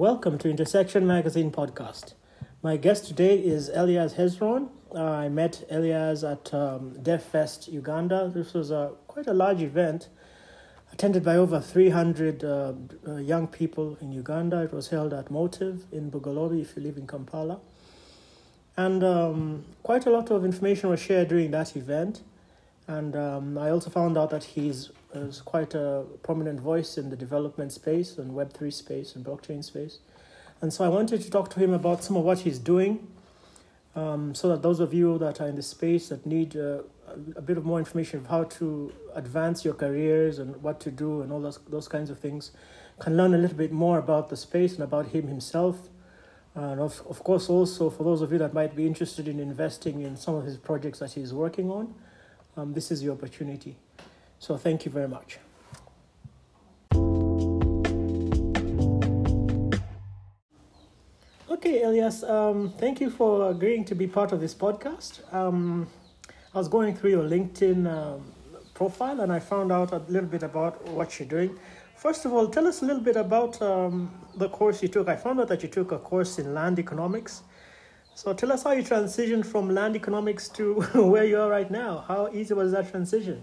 Welcome to Intersection Magazine podcast. My guest today is Elias Hezron. Uh, I met Elias at um, DevFest Uganda. This was a quite a large event, attended by over 300 uh, uh, young people in Uganda. It was held at Motiv in Bugolobi, if you live in Kampala. And um, quite a lot of information was shared during that event. And um, I also found out that he's quite a prominent voice in the development space and Web3 space and blockchain space. And so I wanted to talk to him about some of what he's doing um, so that those of you that are in the space that need uh, a bit of more information of how to advance your careers and what to do and all those, those kinds of things can learn a little bit more about the space and about him himself. And of, of course, also for those of you that might be interested in investing in some of his projects that he's working on, um, this is your opportunity. So thank you very much. Okay, Elias, um, thank you for agreeing to be part of this podcast. Um, I was going through your LinkedIn um, profile and I found out a little bit about what you're doing. First of all, tell us a little bit about um, the course you took. I found out that you took a course in land economics. So tell us how you transitioned from land economics to where you are right now. How easy was that transition?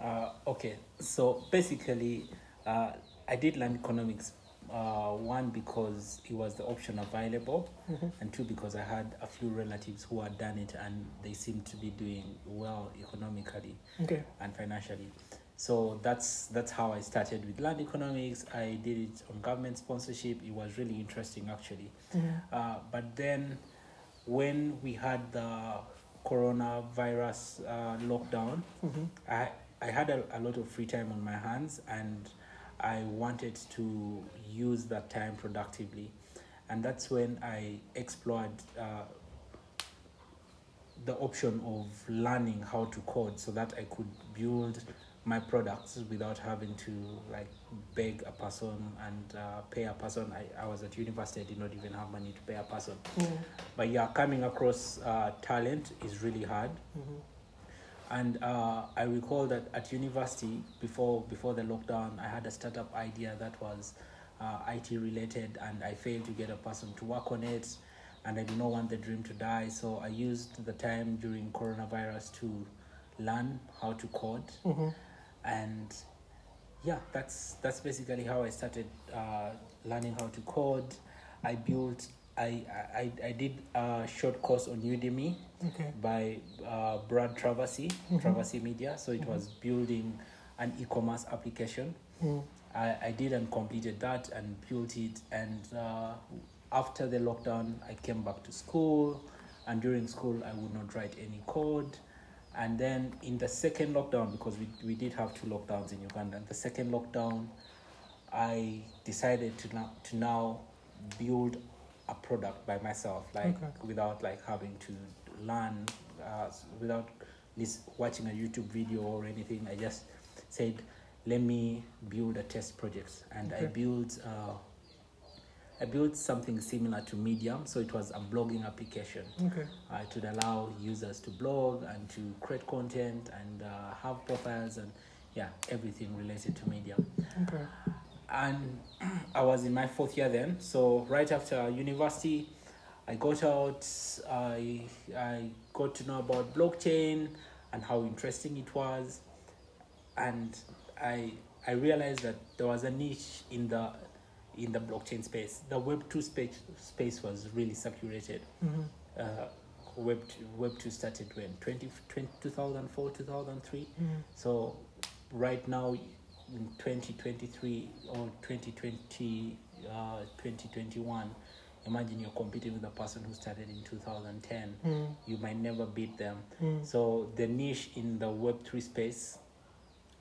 Uh, okay, so basically, uh, I did land economics. Uh, one because it was the option available, Mm-hmm. and two because I had a few relatives who had done it and they seemed to be doing well economically Okay. and financially. So that's that's how I started with land economics. I did it on government sponsorship. It was really interesting actually. Uh, but then when we had the coronavirus uh, lockdown, I I had a, a lot of free time on my hands and I wanted to use that time productively. And that's when I explored uh, the option of learning how to code so that I could build my products without having to like beg a person and uh, pay a person. I, I was at university, I did not even have money to pay a person. But yeah, coming across uh, talent is really hard. And uh, I recall that at university, before before the lockdown, I had a startup idea that was uh, IT related, and I failed to get a person to work on it, and I did not want the dream to die. So I used the time during coronavirus to learn how to code, and yeah, that's that's basically how I started uh, learning how to code. I built. I, I, I did a short course on Udemy Okay. by uh, Brad Traversy, Traversy Media. So it was building an e-commerce application. I, I did and completed that and built it. And uh, after the lockdown, I came back to school. And during school, I would not write any code. And then in the second lockdown, because we, we did have two lockdowns in Uganda, the second lockdown, I decided to now, to now build a product by myself, like Okay. without like having to learn, uh, without lis- watching a YouTube video or anything. I just said, let me build a test project, and I built. Uh, I built something similar to Medium, so it was a blogging application. Okay. Uh, it would allow users to blog and to create content and uh, have profiles and yeah, everything related to Medium Okay. and I was in my fourth year then. So right after university, I got out. I I got to know about blockchain and how interesting it was, and I I realized that there was a niche in the in the blockchain space. The Web two space space was really saturated. Uh, Web two, Web two started when 20, 20 2004 2003. So right now in 2023 or 2020 uh, 2021 imagine you're competing with a person who started in 2010 you might never beat them so the niche in the web3 space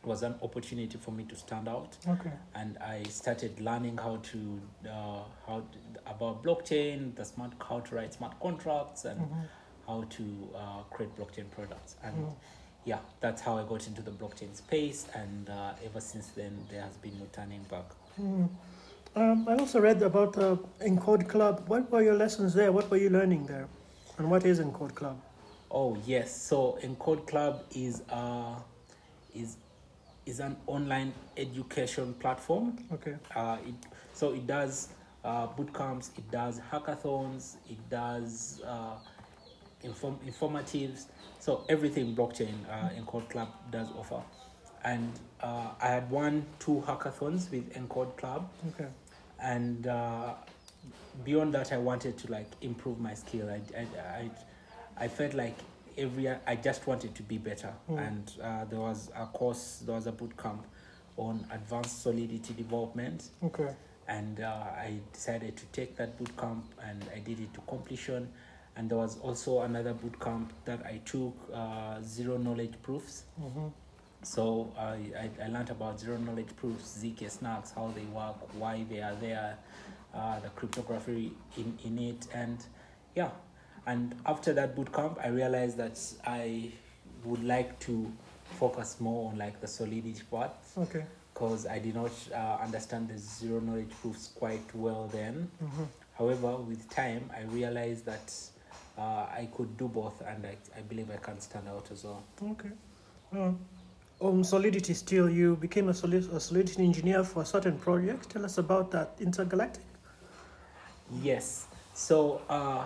was an opportunity for me to stand out Okay. and I started learning how to uh, how to, about blockchain, the smart how to write smart contracts, and how to uh, create blockchain products. And yeah, that's how I got into the blockchain space. And uh, ever since then, there has been no turning back. Um, I also read about uh, Encode Club. What were your lessons there? What were you learning there? And what is Encode Club? Oh yes, so Encode Club is uh, is is an online education platform Okay. uh, it, so it does uh, boot camps, it does hackathons, it does uh, inform- informatives. So everything blockchain uh, Encode Club does offer. And uh, I had won two hackathons with Encode Club, Okay. and uh, beyond that, I wanted to like improve my skill. I, I, I, I felt like every I just wanted to be better, Mm. and uh, there was a course, there was a boot camp on advanced solidity development, Okay. and uh, I decided to take that boot camp and I did it to completion. And there was also another boot camp that I took, uh, zero knowledge proofs. Mm-hmm. So I, I, I learned about zero knowledge proofs, ZK snarks, how they work, why they are there, uh, the cryptography in, in it, and yeah. And after that boot camp, I realized that I would like to focus more on like the solidity part Okay. because I did not uh, understand the zero knowledge proofs quite well then. Mm-hmm. However, with time, I realized that uh, I could do both, and I, I believe I can stand out as well. Okay. Um, um, Solidity still, you became a, solid, a Solidity engineer for a certain project. Tell us about that. Intergalactic? Yes. So, uh,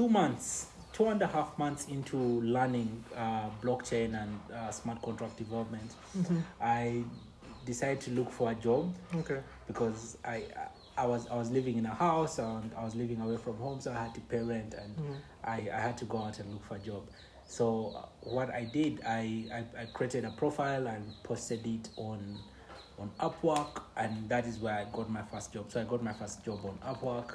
two months, two and a half months into learning uh, blockchain and uh, smart contract development, Mm-hmm. I decided to look for a job Okay. because I. I was I was living in a house and I was living away from home, so I had to pay rent and Mm-hmm. I, I had to go out and look for a job. So uh, what I did, I, I, I created a profile and posted it on on Upwork, and that is where I got my first job. So I got my first job on Upwork,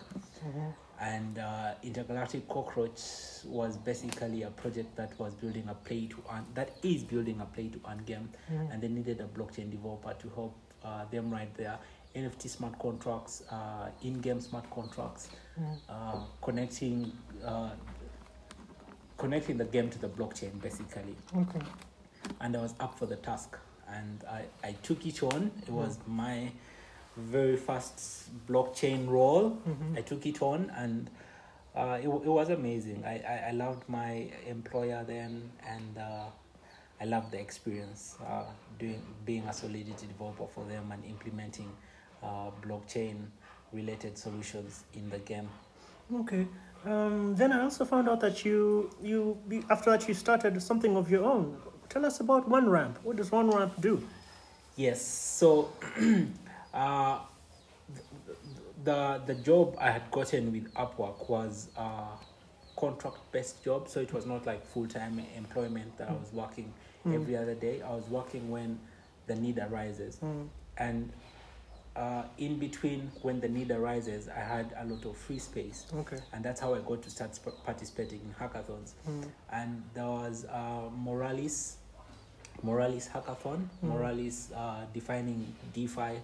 Mm-hmm. And uh, Intergalactic Cockroach was basically a project that was building a play to earn that is building a play to earn game, Mhm. and they needed a blockchain developer to help uh, them write their NFT smart contracts, uh, in-game smart contracts, uh, connecting uh, connecting the game to the blockchain basically. Okay. and i was up for the task. And i, I took it on it was my very first blockchain role Mhm. i took it on and uh, it, it was amazing I, I, I loved my employer then and uh, i loved the experience uh, doing being a solidity developer for them and implementing uh, blockchain related solutions in the game Okay. Um, then I also found out that you you after that you started something of your own. Tell us about OneRamp. What does OneRamp do? Yes. So, uh, the the job I had gotten with Upwork was a contract based job, so it was not like full time employment that I was working Mm. every other day. I was working when the need arises, Mm. and uh, in between when the need arises, I had a lot of free space, Okay. and that's how I got to start sp- participating in hackathons Mm. and there was uh, Moralis, Moralis hackathon, Mm. Moralis uh, defining DeFi,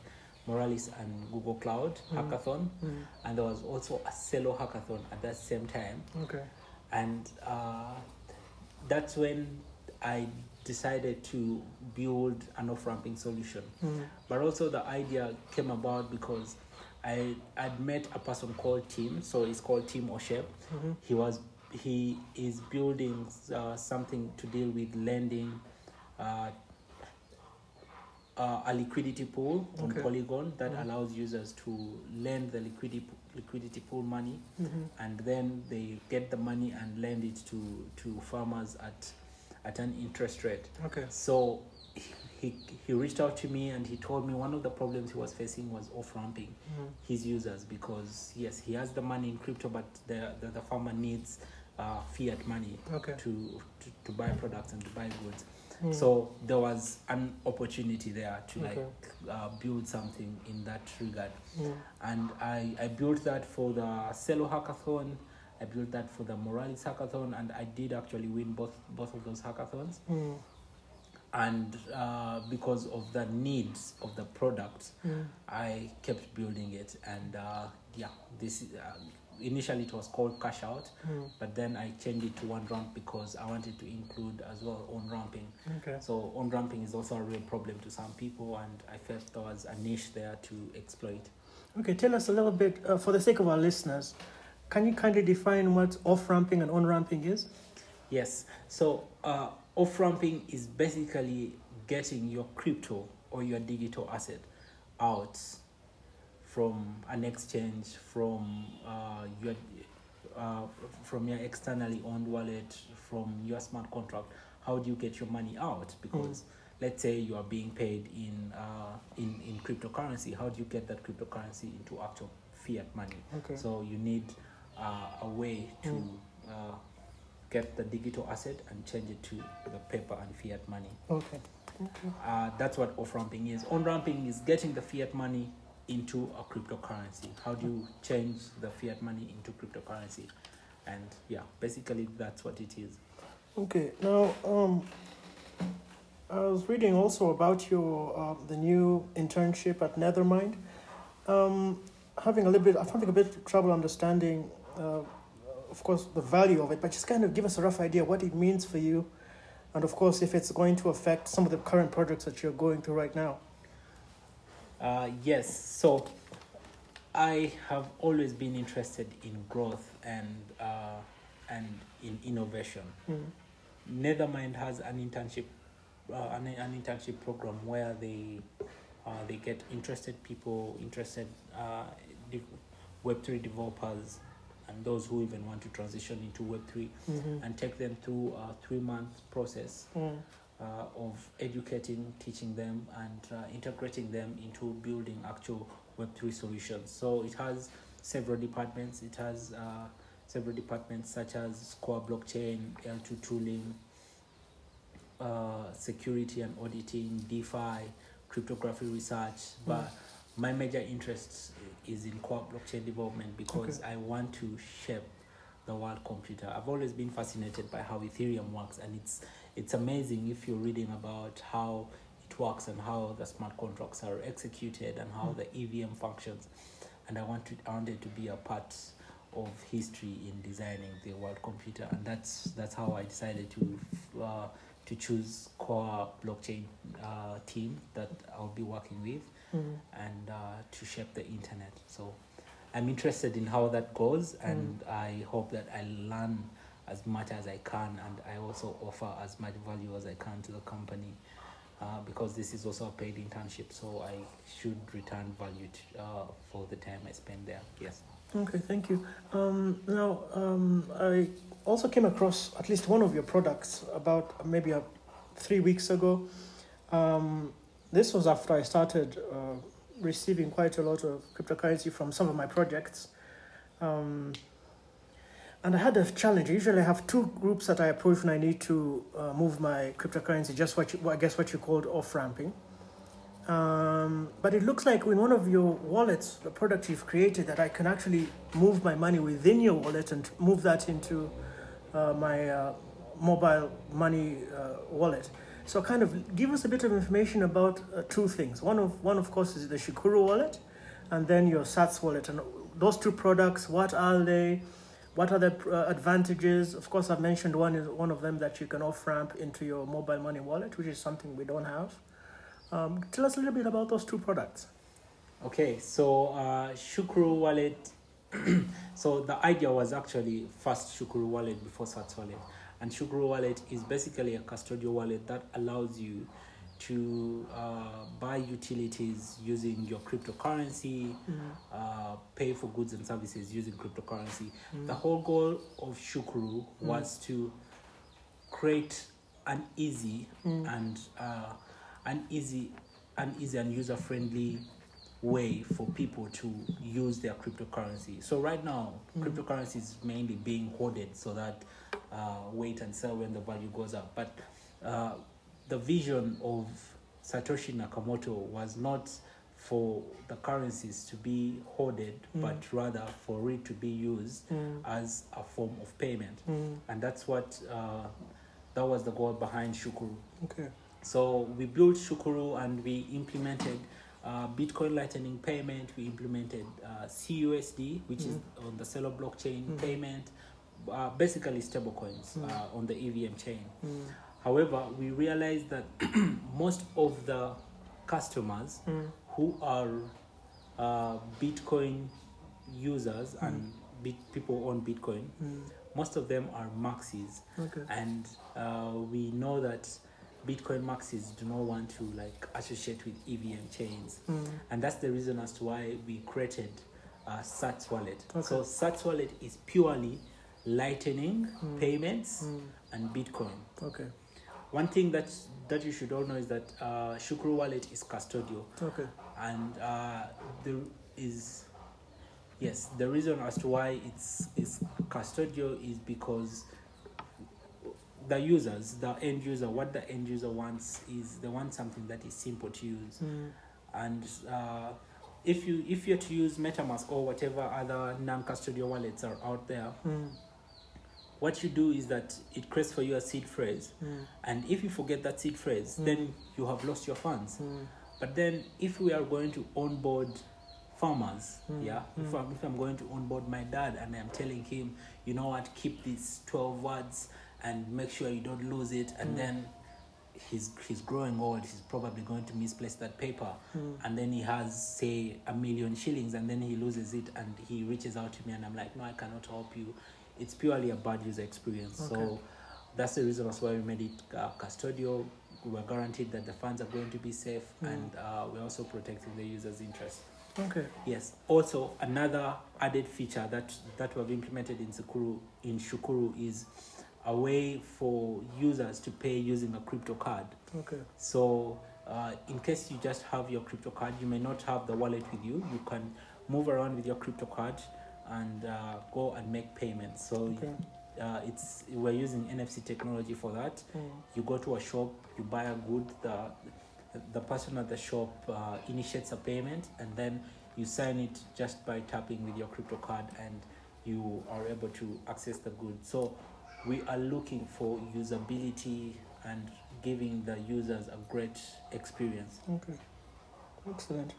Moralis and Google Cloud Mm. hackathon, Mm. and there was also a Celo hackathon at that same time, Okay. and uh, that's when I decided to build an off-ramping solution. Mm. But also the idea came about because I had met a person called Tim, so it's called Tim Oshep Mhm. he was he is building uh, something to deal with lending uh, uh, a liquidity pool on Okay. Polygon that Mhm. allows users to lend the liquidity liquidity pool money Mhm. and then they get the money and lend it to to farmers at at an interest rate Okay. so he he reached out to me and he told me one of the problems he was facing was off ramping Mm. his users because yes he has the money in crypto but the the, the farmer needs uh, fiat money Okay. to, to to buy products and to buy goods Mm. so there was an opportunity there to Okay. like uh, build something in that regard Mm. and I, I built that for the Celo hackathon I built that for the Moralis hackathon and I did actually win both both of those hackathons Mm. and uh, because of the needs of the product Mm. I kept building it, and uh, yeah, this uh, initially it was called Cash Out, Mm. but then I changed it to One Ramp because I wanted to include as well on ramping. Okay. So on ramping is also a real problem to some people, and I felt there was a niche there to exploit. Okay. Tell us a little bit, uh, for the sake of our listeners, can you kindly define what off ramping and on ramping is? Yes, so uh, off ramping is basically getting your crypto or your digital asset out from an exchange, from uh, your uh, from your externally owned wallet, from your smart contract, how do you get your money out? Because let's say you are being paid in uh, in in cryptocurrency, how do you get that cryptocurrency into actual fiat money? Okay. So you need uh, a way to Mm. uh, get the digital asset and change it to the paper and fiat money. Okay. Okay. Uh, that's what off ramping is. On ramping is getting the fiat money into a cryptocurrency. How do you change the fiat money into cryptocurrency? And yeah, basically that's what it is. Okay. Now, um, I was reading also about your uh, the new internship at Nethermind. Um, having a little bit, I'm having a bit trouble understanding, uh, of course, the value of it. But just kind of give us a rough idea what it means for you, and of course, if it's going to affect some of the current projects that you're going through right now. Uh, yes, so I have always been interested in growth and uh, and in innovation. Mm. Nethermind has an internship, uh, an, an internship program where they uh, they get interested people, interested uh, de- Web three developers, and those who even want to transition into Web three, Mm-hmm. and take them through a three month process Mm. Uh, of educating, teaching them, and uh, integrating them into building actual Web3 solutions. So it has several departments. It has uh, several departments such as core blockchain, L2 tooling, uh, security and auditing, DeFi, cryptography research. But my major interest is in core blockchain development because I want to shape the world computer. I've always been fascinated by how Ethereum works, and it's it's amazing if you're reading about how it works and how the smart contracts are executed and how the EVM functions. And I wanted I wanted to be a part of history in designing the world computer, and that's that's how I decided to uh, to choose core blockchain uh, team that I'll be working with Mm. and uh, to shape the internet. So I'm interested in how that goes, and I hope that I learn as much as I can, and I also offer as much value as I can to the company. Uh, because this is also a paid internship, so I should return value to, uh, for the time I spend there. Yes. Okay, thank you. Um, now, um, I also came across at least one of your products about maybe a, three weeks ago. Um, this was after I started uh, receiving quite a lot of cryptocurrency from some of my projects. Um, and I had a challenge. Usually I have two groups that I approach when I need to uh, move my cryptocurrency, just what you, well, I guess what you called off ramping. Um, but it looks like in one of your wallets, the product you've created, that I can actually move my money within your wallet and move that into uh, my uh, mobile money uh, wallet. So, kind of give us a bit of information about uh, two things. One of one, of course, is the Shikuru wallet, and then your Sats wallet. And those two products, what are they? What are the uh, advantages? Of course, I've mentioned one is one of them that you can off ramp into your mobile money wallet, which is something we don't have. Um, tell us a little bit about those two products. Okay, so uh, Shukuru wallet. so the idea was actually first Shukuru wallet before Sats wallet, and Shukuru wallet is basically a custodial wallet that allows you to uh, buy utilities using your cryptocurrency, uh, pay for goods and services using cryptocurrency. The whole goal of Shukuru was to create an easy and uh, an easy, an easy and user friendly way for people to use their cryptocurrency. So right now, cryptocurrency is mainly being hoarded so that uh, wait and sell when the value goes up. But uh, the vision of Satoshi Nakamoto was not for the currencies to be hoarded, but rather for it to be used as a form of payment. And that's what uh, that was the goal behind Shukuru. Okay. So we built Shukuru and we implemented uh, Bitcoin Lightning payment. We implemented uh, CUSD, which is on the Celo blockchain payment, uh, basically stablecoins uh, on the EVM chain. However, we realize that most of the customers who are uh, Bitcoin users and bit- people on Bitcoin, most of them are maxis Okay. and uh, we know that Bitcoin maxis do not want to like associate with EVM chains, Mm. and that's the reason as to why we created uh, Sats Wallet. Okay. So Sats Wallet is purely lightning Mm. payments Mm. and Bitcoin. Okay. One thing that that you should all know is that uh, Shukuru Wallet is custodial, Okay. and uh, there is yes the reason as to why it's it's custodial is because the users the end user what the end user wants is they want something that is simple to use Mm. and uh, if you if you're to use metamask or whatever other non-custodial wallets are out there Mm. What you do is that it creates for you a seed phrase Mm. and if you forget that seed phrase Mm. then you have lost your funds Mm. but then if we are going to onboard farmers, Mm, yeah, if mm. I'm if I'm going to onboard my dad and I'm telling him, you know what, keep these twelve words and make sure you don't lose it, and Mm. then he's he's growing old, he's probably going to misplace that paper, Mm. and then he has say a million shillings, and then he loses it, and he reaches out to me, and I'm like, no, I cannot help you. It's purely a bad user experience. Okay. So that's the reason as why we made it uh, custodial. We're guaranteed that the funds are going to be safe, Mm. and uh, we're also protecting the user's interest. Okay. Yes. Also, another added feature that that we've implemented in Shukuru in Shukuru is a way for users to pay using a crypto card. Okay. So, uh, in case you just have your crypto card, you may not have the wallet with you. You can move around with your crypto card and uh, go and make payments. So, Okay. uh, it's we're using NFC technology for that Mm. you go to a shop, you buy a good, the the person at the shop uh, initiates a payment, and then you sign it just by tapping with your crypto card, and you are able to access the good. So we are looking for usability and giving the users a great experience. Okay. Excellent.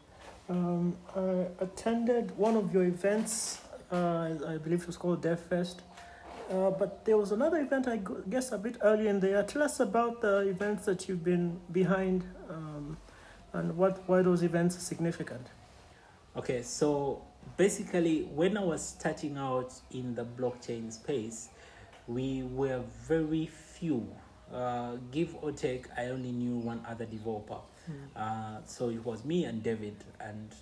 Um, I attended one of your events. Uh, I believe it was called DevFest. Uh, but there was another event, I guess, a bit earlier in the year. Tell us about the events that you've been behind um, and what why those events are significant. Okay, so basically, when I was starting out in the blockchain space, we were very few. Uh, give or take, I only knew one other developer. Uh, so it was me and David, and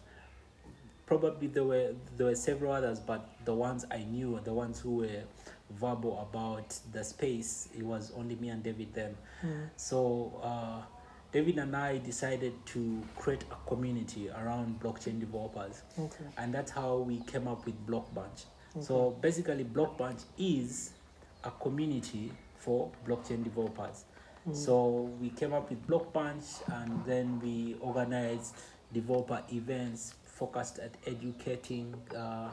probably there were there were several others, but the ones I knew, the ones who were verbal about the space, it was only me and David then. Mm. So uh, David and I decided to create a community around blockchain developers, Okay. and that's how we came up with Blockbunch. Okay. So basically, Blockbunch is a community for blockchain developers. Mm. So we came up with Blockbunch, and then we organized developer events focused at educating uh,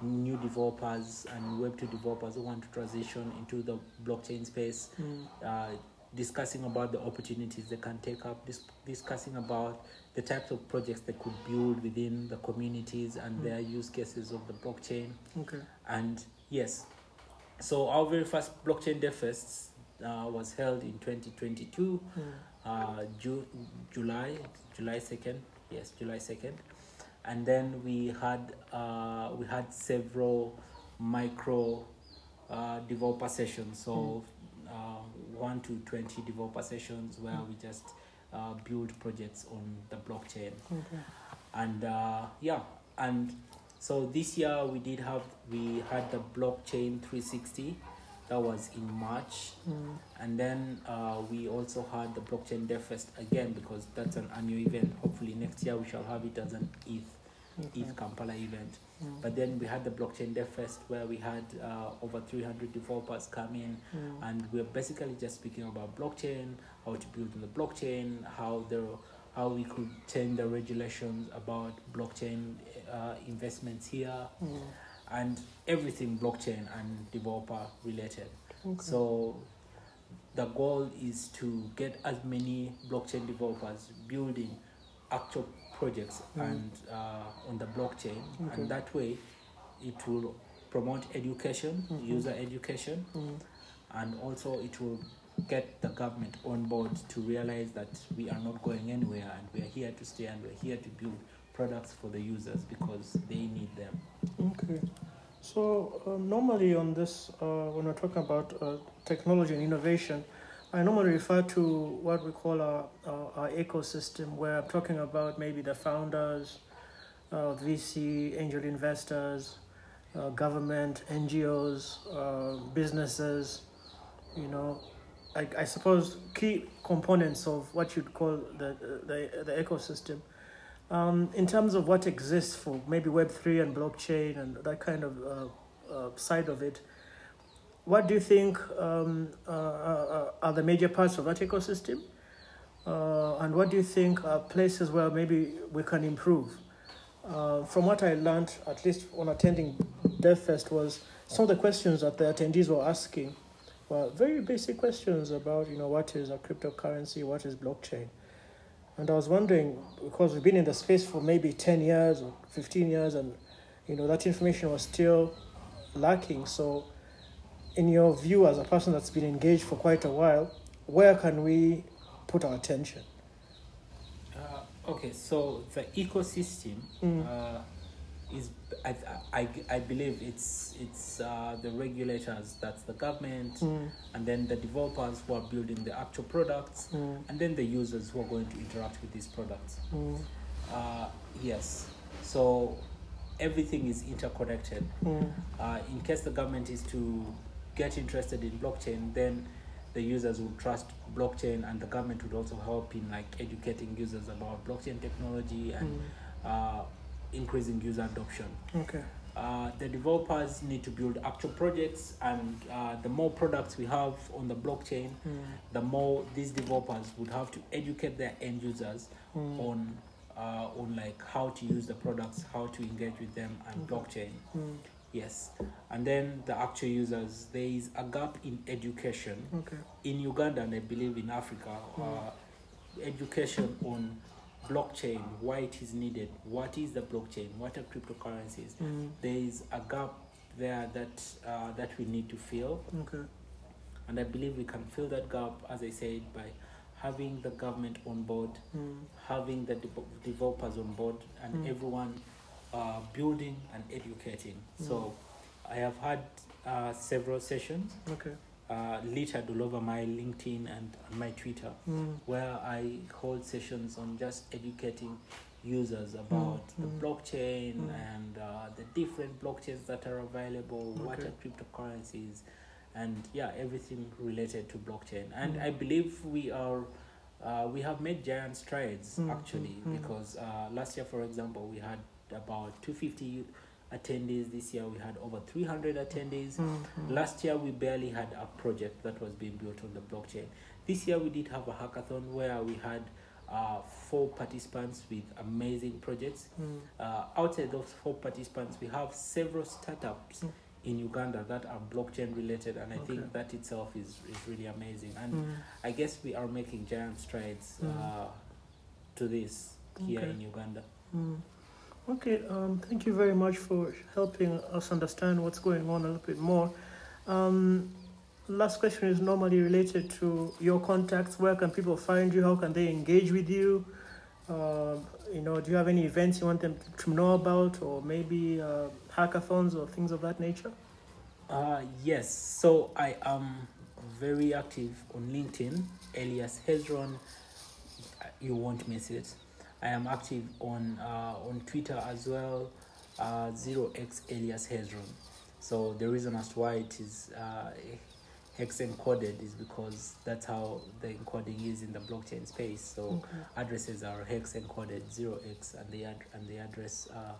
new developers and Web2 developers who want to transition into the blockchain space Mm. uh, discussing about the opportunities they can take up, dis- discussing about the types of projects they could build within the communities and Mm. their use cases of the blockchain. Okay. And yes, so our very first blockchain dev fest uh, was held in 2022, Mm. uh, Ju- July, July 2nd. Yes, July 2nd. And then we had uh, we had several micro uh, developer sessions. So uh, one to twenty developer sessions where we just uh, build projects on the blockchain. Okay. And uh, yeah, and so this year we did have we had the blockchain 360 that was in March, Mm. and then uh, we also had the blockchain dev fest again because that's an annual event. Hopefully next year we shall have it as an ETH Okay. ETH Kampala event. Mm. But then we had the blockchain dev fest where we had uh, over 300 developers come in Mm. and we're basically just speaking about blockchain, how to build on the blockchain, how the how we could change the regulations about blockchain uh, investments here, Mm. And everything blockchain and developer related. Okay. So the goal is to get as many blockchain developers building actual projects Mm. and uh, on the blockchain, Okay. and that way it will promote education, Mhm. user education, Mm. and also it will get the government on board to realize that we are not going anywhere and we are here to stay and we're here to build products for the users because they need them. Okay. So um, normally on this, uh, when we're talking about uh, technology and innovation, I normally refer to what we call our, our, our ecosystem, where I'm talking about maybe the founders, uh, VC, angel investors, uh, government, NGOs, uh, businesses, you know, I, I suppose key components of what you'd call the, the, the ecosystem. Um, in terms of what exists for maybe Web3 and blockchain and that kind of uh, uh, side of it, what do you think um, uh, uh, are the major parts of that ecosystem? Uh, and what do you think are places where maybe we can improve? Uh, from what I learned, at least on attending DevFest, was some of the questions that the attendees were asking were very basic questions about, you know, what is a cryptocurrency, what is blockchain. And I was wondering, because we've been in the space for maybe 10 years or 15 years, and, you know, that information was still lacking. So, in your view, as a person that's been engaged for quite a while, where can we put our attention? Uh, okay, so the ecosystem Mm. uh, is, I, I, I believe it's it's uh, the regulators, that's the government, Mm, and then the developers who are building the actual products, mm, and then the users who are going to interact with these products. mm, Uh, yes, so everything is interconnected. mm, Uh, in case the government is to get interested in blockchain, then the users will trust blockchain, and the government would also help in like educating users about blockchain technology and mm. uh, increasing user adoption. Okay. Uh, the developers need to build actual projects, and uh, the more products we have on the blockchain, Mm, the more these developers would have to educate their end users mm, on uh, on like how to use the products, how to engage with them, and Okay. blockchain. mm. Yes, and then the actual users. There is a gap in education Okay. in Uganda, and I believe in Africa. Uh, education on blockchain, why it is needed, what is the blockchain, what are cryptocurrencies. Mm, There is a gap there that uh, that we need to fill, okay. and I believe we can fill that gap, as I said, by having the government on board, Mm, having the de- developers on board and Mm. everyone uh, building and educating. So I have had uh, several sessions okay. Uh, littered all over my LinkedIn and my Twitter Mm, where I hold sessions on just educating users about the mm. blockchain Mm. and uh, the different blockchains that are available, what are cryptocurrencies, and yeah, everything related to blockchain. And Mm. I believe we are. Uh, we have made giant strides Mm, actually mm, mm. because uh, last year, for example, we had about 250 attendees. This year, we had over 300 attendees. mm, mm. Last year, we barely had a project that was being built on the blockchain. This year, we did have a hackathon where we had uh, four participants with amazing projects. Mm, Uh, outside those four participants, we have several startups Mm. in Uganda that are blockchain related, and I Okay. think that itself is, is really amazing. And mm. I guess we are making giant strides Mm. uh, to this here Okay. in Uganda. Okay, um, thank you very much for helping us understand what's going on a little bit more. Um, last question is normally related to your contacts. Where can people find you? How can they engage with you? Um, you know, do you have any events you want them to know about, or maybe uh, hackathons or things of that nature? Uh, yes, so I am very active on LinkedIn, Elias Hezron. Uh, You won't miss it. I am active on uh, on Twitter as well, uh, 0x Elias Hezron. So the reason as to why it is uh, hex encoded is because that's how the encoding is in the blockchain space. So Okay. addresses are hex encoded 0x and the ad- and the address uh,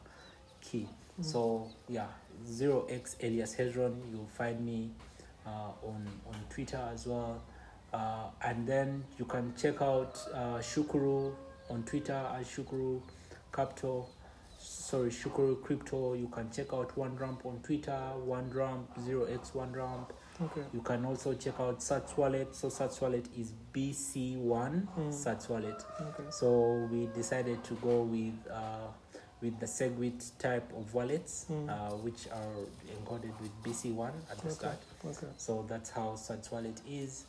key. Mm. So yeah, 0x Elias Hezron. You'll find me uh, on on Twitter as well, uh, and then you can check out uh, Shukuru on Twitter as Shukuru Capital. Sorry, Shukuru Crypto. You can check out One OneRamp on Twitter, OneRamp 0x OneRamp. Okay. You can also check out Sats Wallet. So Sats Wallet is BC1 Mm. Sats Wallet. Okay. So we decided to go with uh, with the Segwit type of wallets, Mm. uh, which are encoded with BC1 at the Okay. start. Okay. So that's how Sats Wallet is.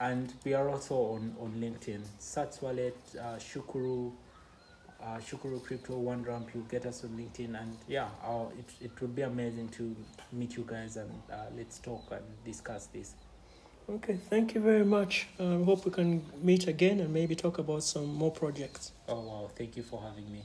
And we are also on, on LinkedIn. Sats Wallet, uh, Shukuru, uh, Shukuru Crypto, OneRamp, you get us on LinkedIn. And yeah, uh, it, it would be amazing to meet you guys and uh, let's talk and discuss this. Okay, thank you very much. I hope we can meet again and maybe talk about some more projects. Oh wow! Thank you for having me.